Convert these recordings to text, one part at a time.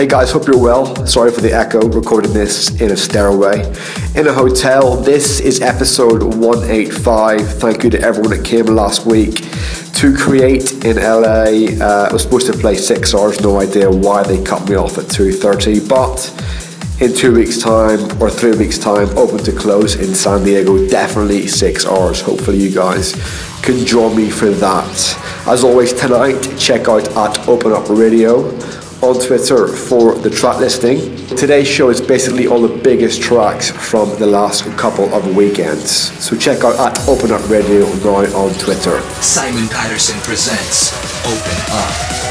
Hey guys, hope you're well. Sorry for the echo, recording this in a stairway in a hotel. This is episode 185. Thank you to everyone that came last week to create in LA. Uh, I was supposed to play six hours, no idea why they cut me off at 2.30, but in two weeks' time or three weeks' time, open to close in San Diego. Definitely six hours. Hopefully, you guys can join me for that. As always, tonight, check out at Open Up Radio on Twitter for the track listing. Today's show is basically all the biggest tracks from the last couple of weekends. So check out at Open Up Radio now on Twitter. Simon Patterson presents Open Up.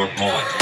your home.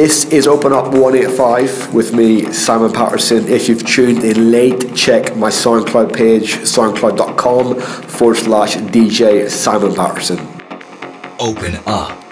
This is Open Up 185 with me, Simon Patterson. If you've tuned in late, check my SoundCloud page, soundcloud.com forward slash DJ Simon Patterson. Open Up.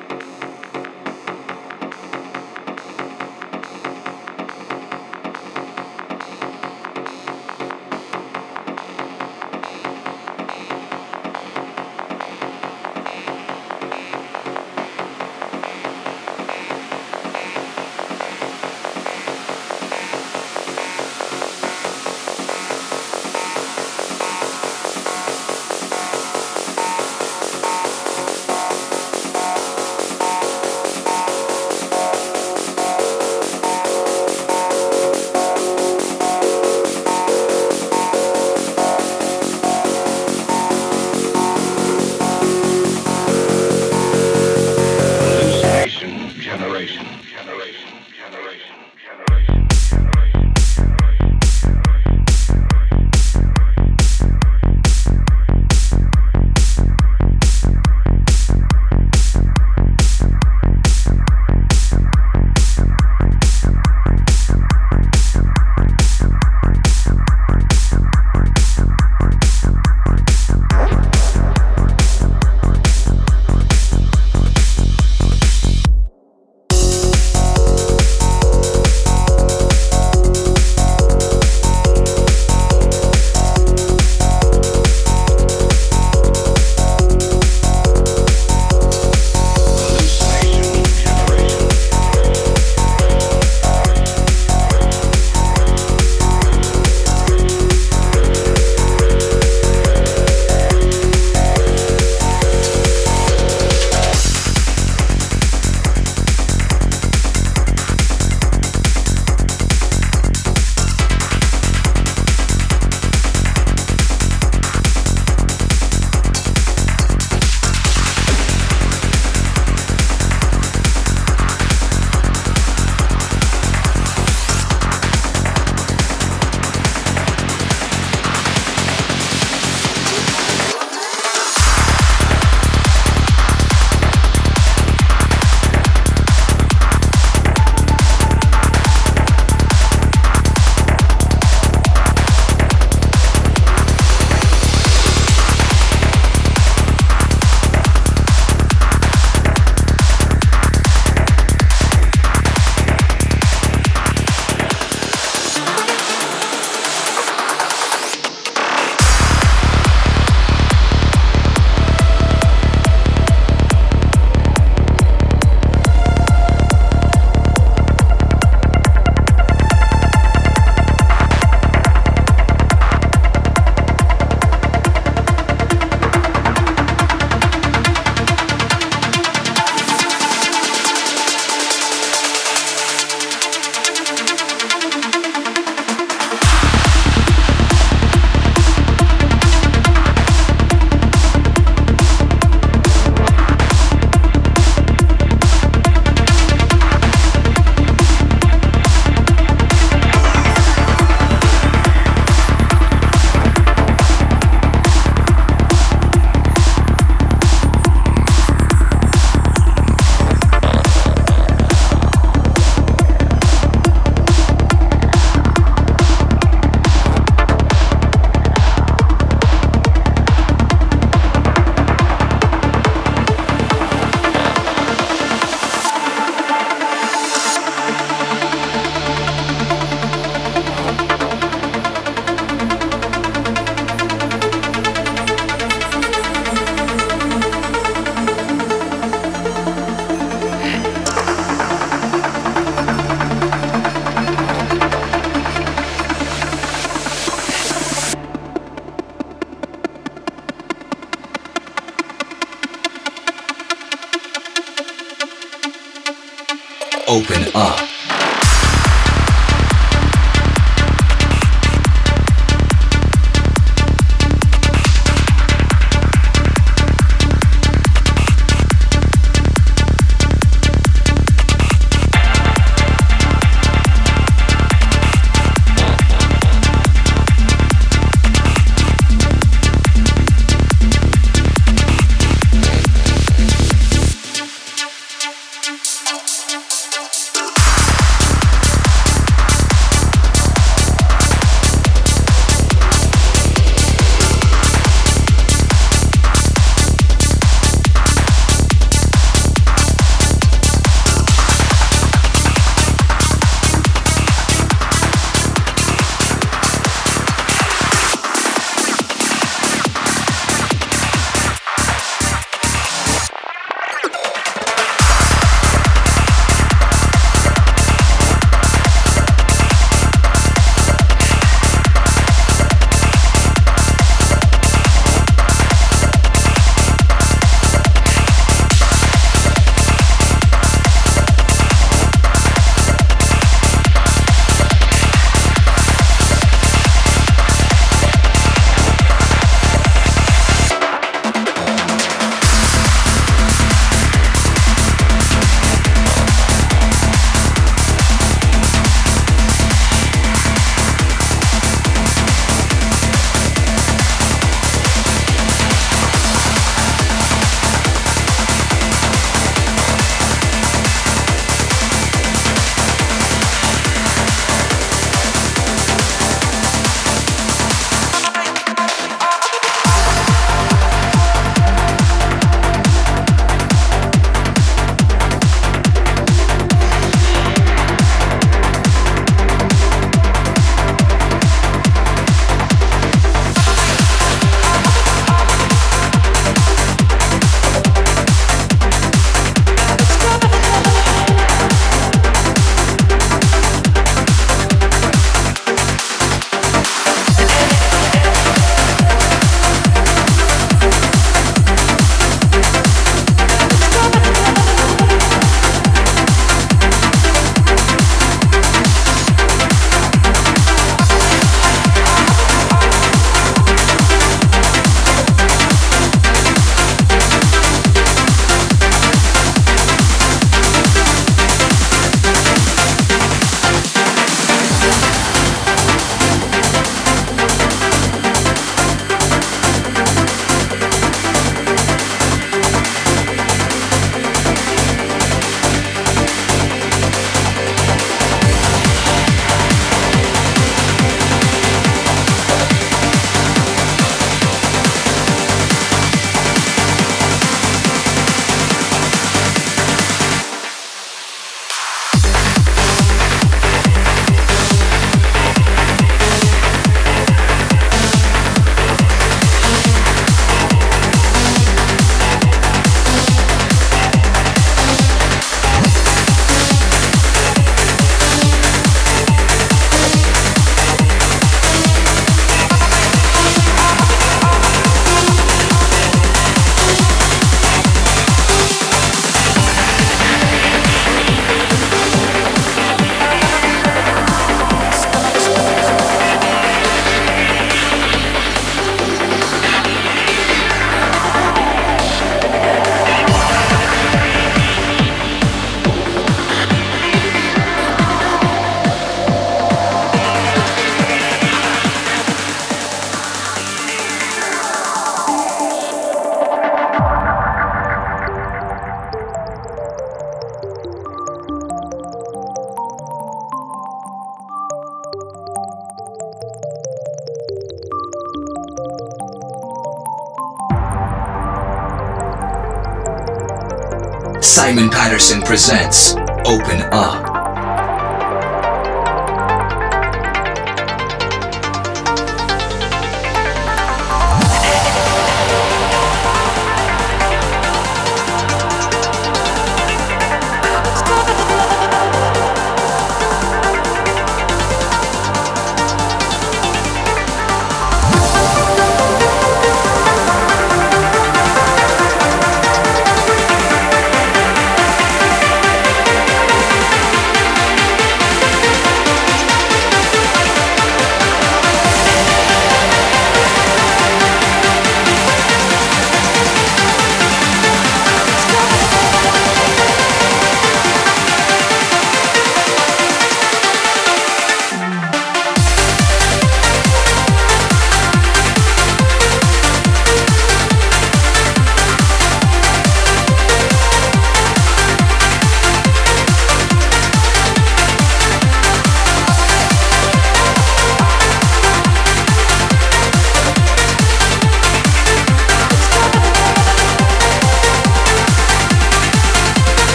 Patterson presents Open Up.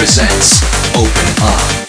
Presents Open Up.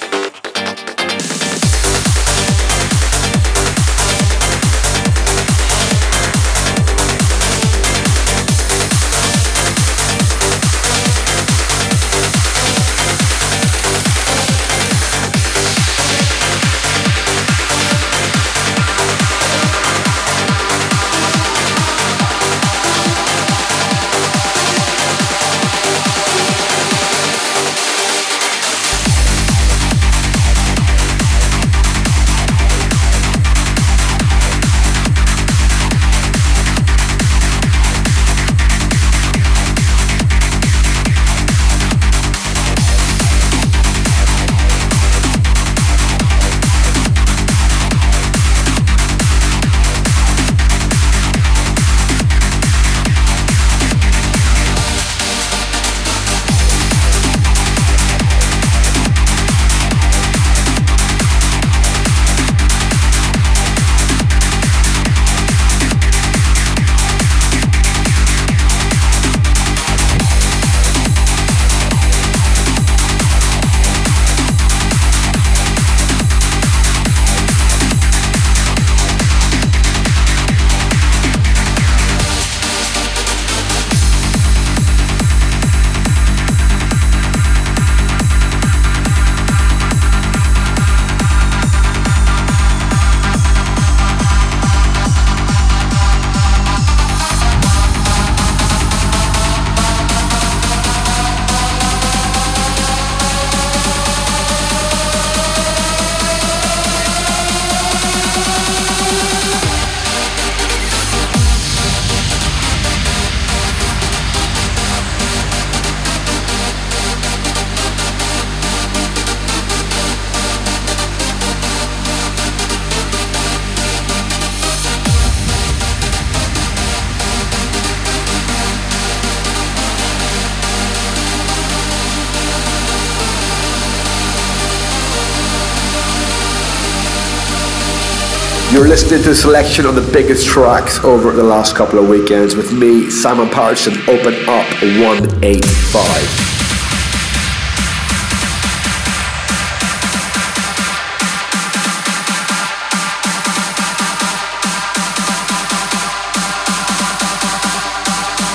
You're listening to a selection of the biggest tracks over the last couple of weekends with me, Simon Patterson, Open Up 185.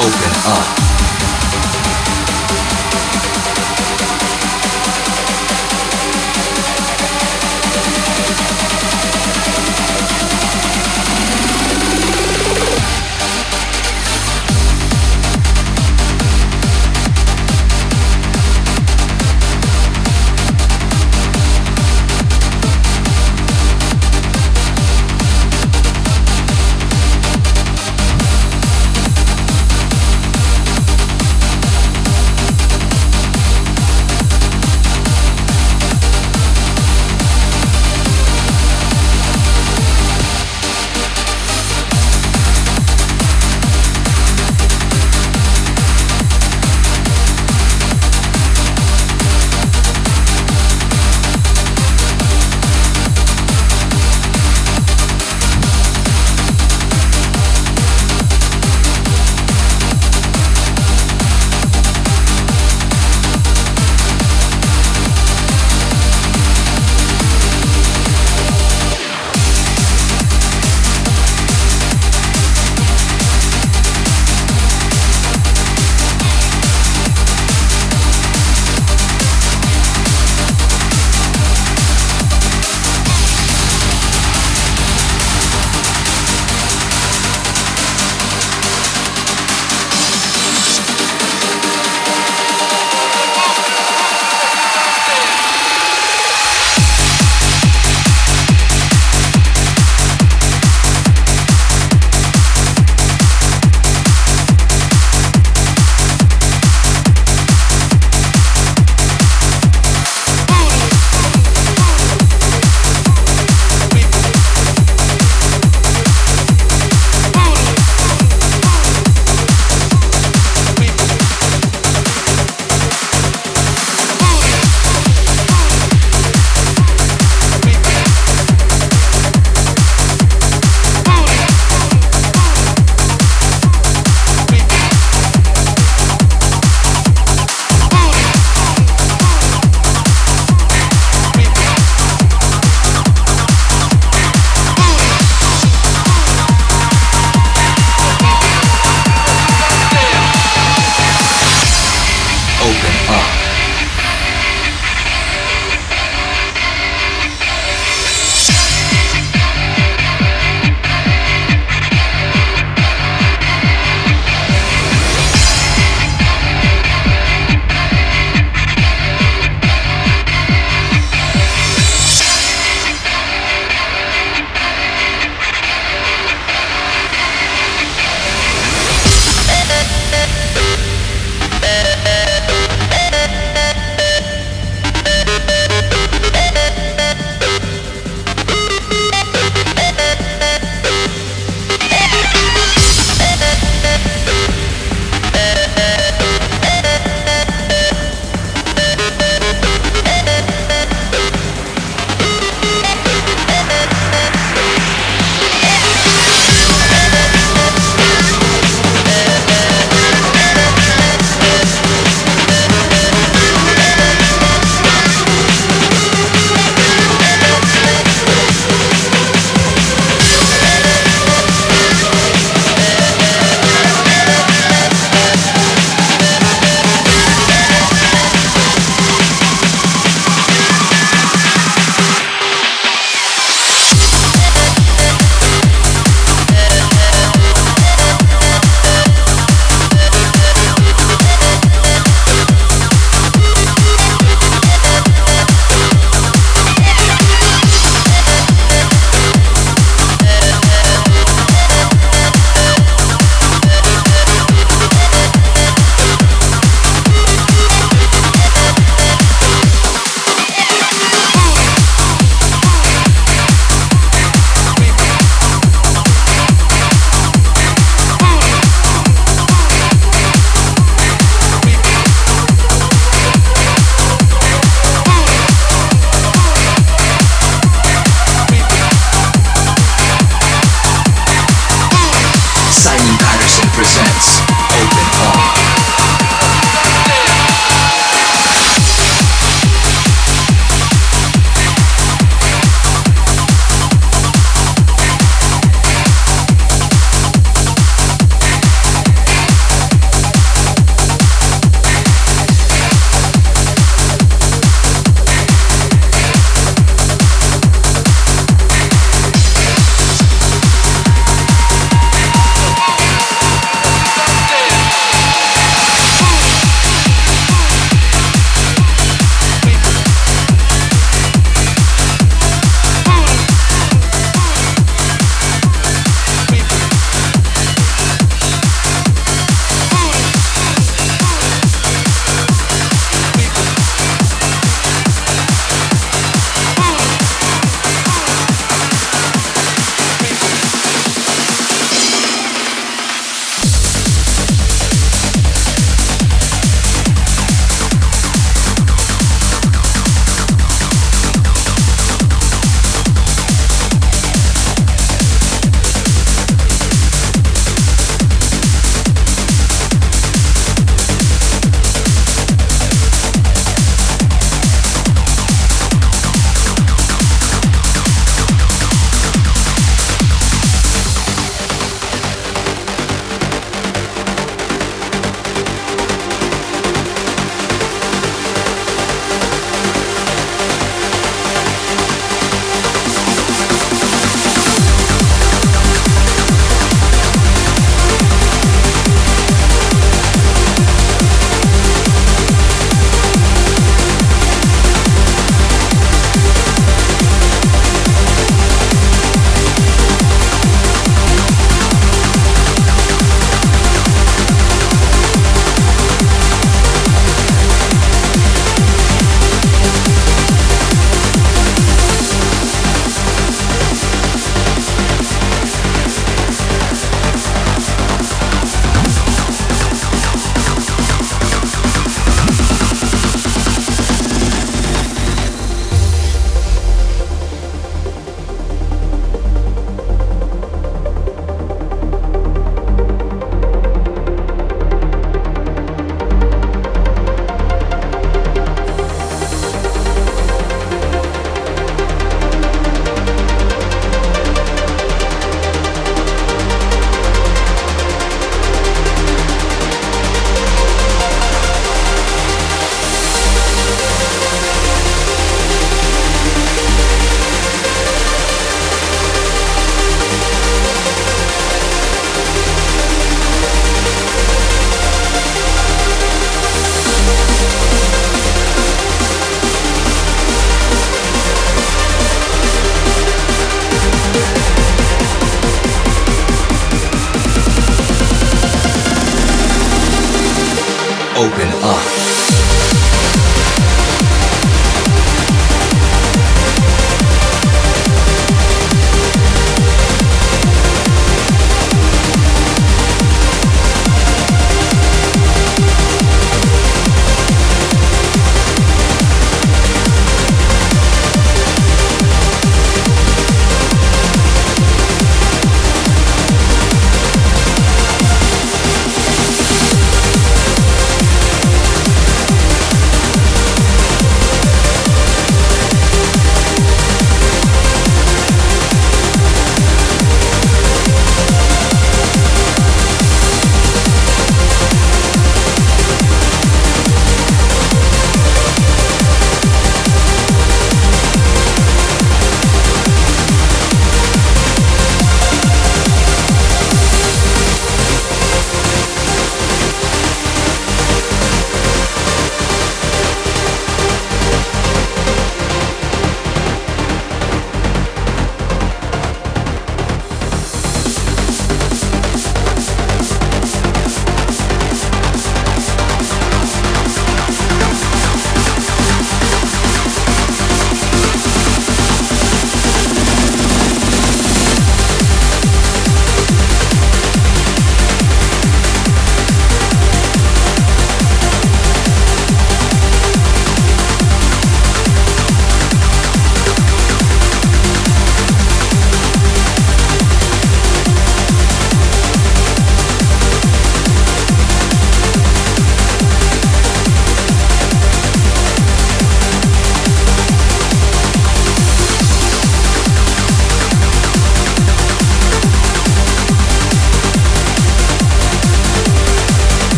Open up.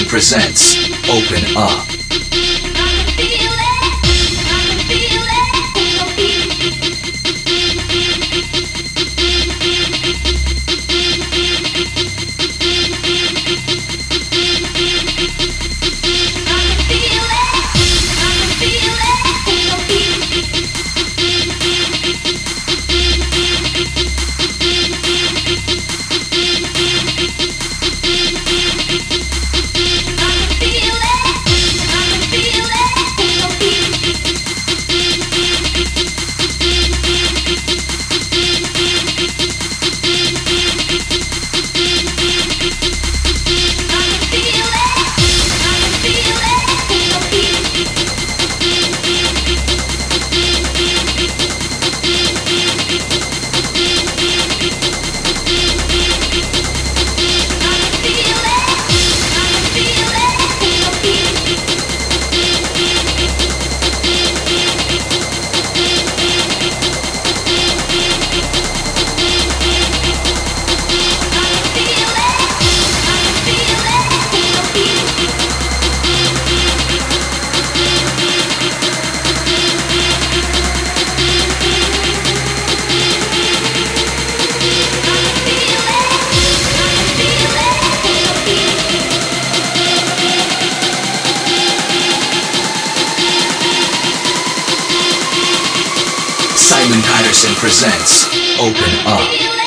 Presents Open Up. Open Up.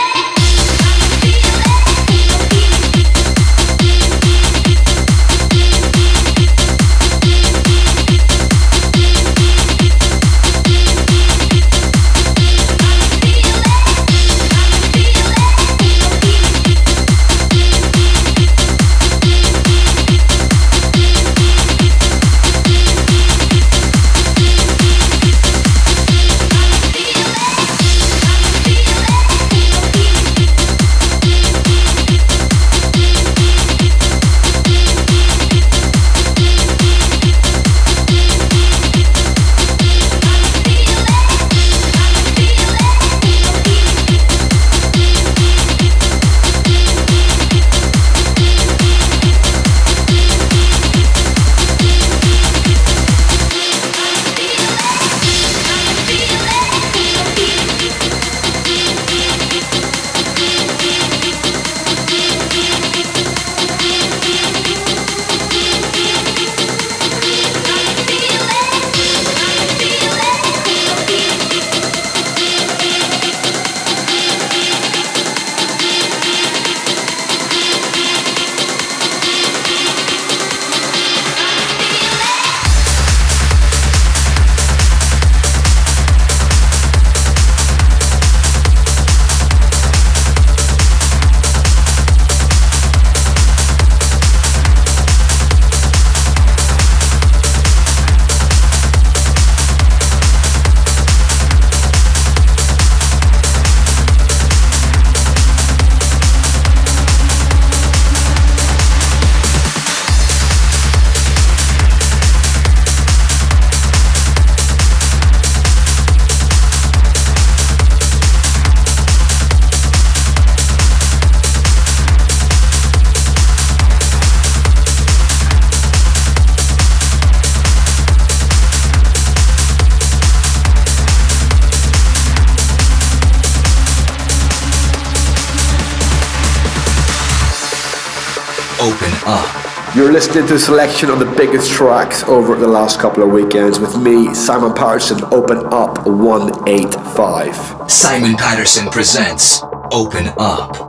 Listening to a selection of the biggest tracks over the last couple of weekends with me, Simon Patterson, Open Up 185. Simon Patterson presents Open Up.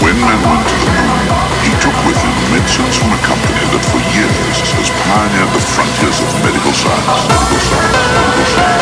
When man went to the moon, he took with him medicines from a company that for years has pioneered the frontiers of medical science. Medical science, medical science.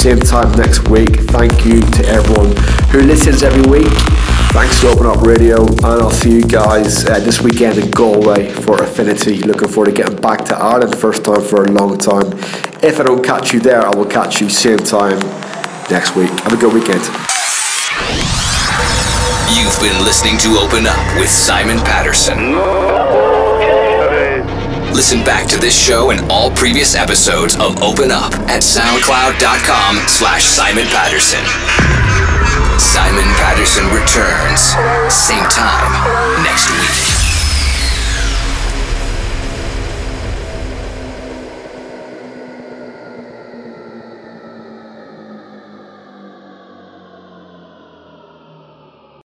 Same time next week. Thank you to everyone who listens every week. Thanks to Open Up Radio, and I'll see you guys uh, this weekend in Galway for Affinity. Looking forward to getting back to Ireland, first time for a long time. If I don't catch you there, I will catch you same time next week. Have a good weekend. You've been listening to Open Up with Simon Patterson. Listen back to this show and all previous episodes of Open Up at soundcloud.com slash Simon Patterson. Simon Patterson returns, same time next week.